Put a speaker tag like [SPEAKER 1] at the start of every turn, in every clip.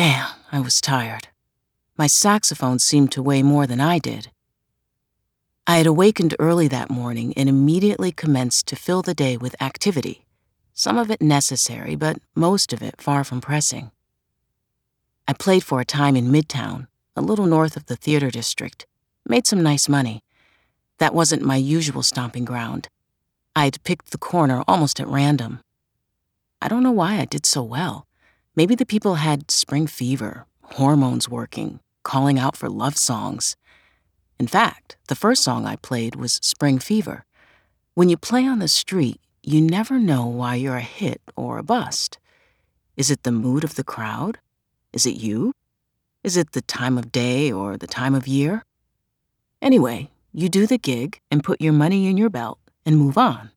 [SPEAKER 1] Damn, I was tired. My saxophone seemed to weigh more than I did. I had awakened early that morning and immediately commenced to fill the day with activity, some of it necessary, but most of it far from pressing. I played for a time in Midtown, a little north of the theater district, made some nice money. That wasn't my usual stomping ground. I'd picked the corner almost at random. I don't know why I did so well. Maybe the people had spring fever, hormones working, calling out for love songs. In fact, the first song I played was Spring Fever. When you play on the street, you never know why you're a hit or a bust. Is it the mood of the crowd? Is it you? Is it the time of day or the time of year? Anyway, you do the gig and put your money in your belt and move on.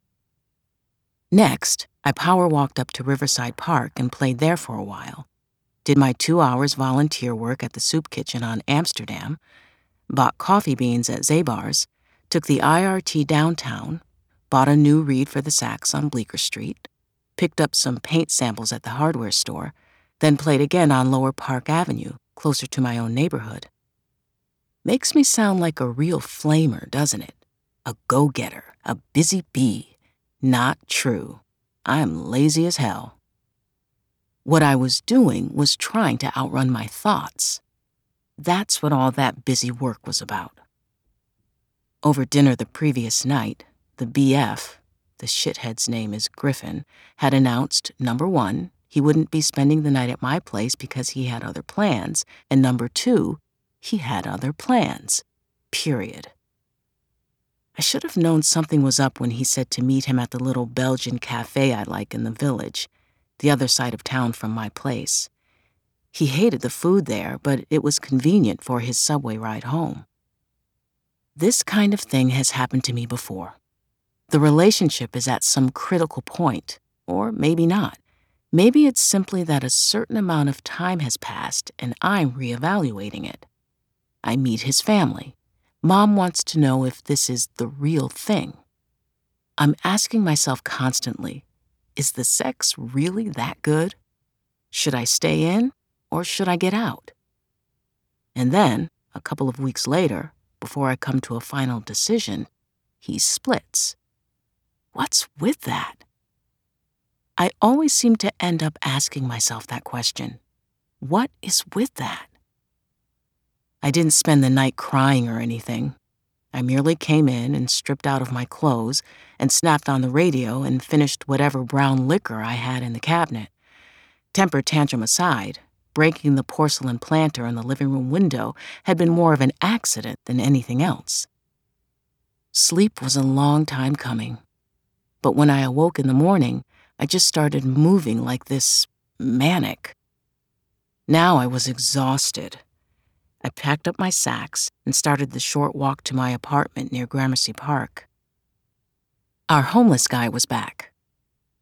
[SPEAKER 1] Next, I power walked up to Riverside Park and played there for a while. Did my two hours volunteer work at the soup kitchen on Amsterdam bought coffee beans at Zabar's, took the IRT downtown, bought a new reed for the sax on Bleecker Street, picked up some paint samples at the hardware store, then played again on Lower Park Avenue, closer to my own neighborhood. Makes me sound like a real flamer, doesn't it? A go getter, a busy bee. Not true. I'm lazy as hell. What I was doing was trying to outrun my thoughts. That's what all that busy work was about. Over dinner the previous night, the BF, the shithead's name is Griffin, had announced number one, he wouldn't be spending the night at my place because he had other plans, and number two, he had other plans. Period. I should have known something was up when he said to meet him at the little Belgian cafe I like in the village, the other side of town from my place. He hated the food there, but it was convenient for his subway ride home. This kind of thing has happened to me before. The relationship is at some critical point, or maybe not. Maybe it's simply that a certain amount of time has passed and I'm reevaluating it. I meet his family. Mom wants to know if this is the real thing. I'm asking myself constantly is the sex really that good? Should I stay in or should I get out? And then, a couple of weeks later, before I come to a final decision, he splits. What's with that? I always seem to end up asking myself that question. What is with that? I didn't spend the night crying or anything. I merely came in and stripped out of my clothes and snapped on the radio and finished whatever brown liquor I had in the cabinet. Temper tantrum aside, breaking the porcelain planter in the living room window had been more of an accident than anything else. Sleep was a long time coming, but when I awoke in the morning, I just started moving like this manic. Now I was exhausted. I packed up my sacks and started the short walk to my apartment near Gramercy Park. Our homeless guy was back.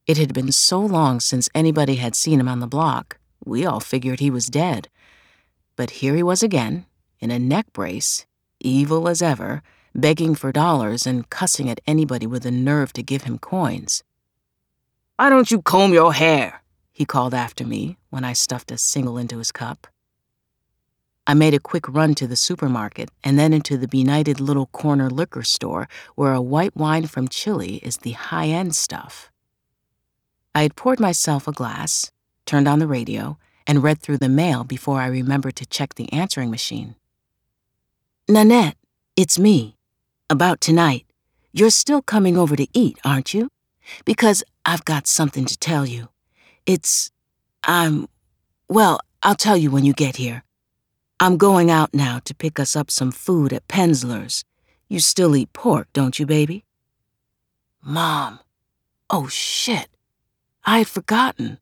[SPEAKER 1] It had been so long since anybody had seen him on the block we all figured he was dead. But here he was again, in a neck brace, evil as ever, begging for dollars and cussing at anybody with the nerve to give him coins. Why don't you comb your hair? he called after me when I stuffed a single into his cup. I made a quick run to the supermarket and then into the benighted little corner liquor store where a white wine from Chile is the high end stuff. I had poured myself a glass, turned on the radio, and read through the mail before I remembered to check the answering machine. Nanette, it's me. About tonight. You're still coming over to eat, aren't you? Because I've got something to tell you. It's. I'm. Well, I'll tell you when you get here. I'm going out now to pick us up some food at Penzler's. You still eat pork, don't you, baby? Mom. Oh, shit. I had forgotten.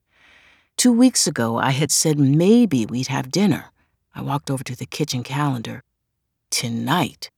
[SPEAKER 1] Two weeks ago, I had said maybe we'd have dinner. I walked over to the kitchen calendar. Tonight.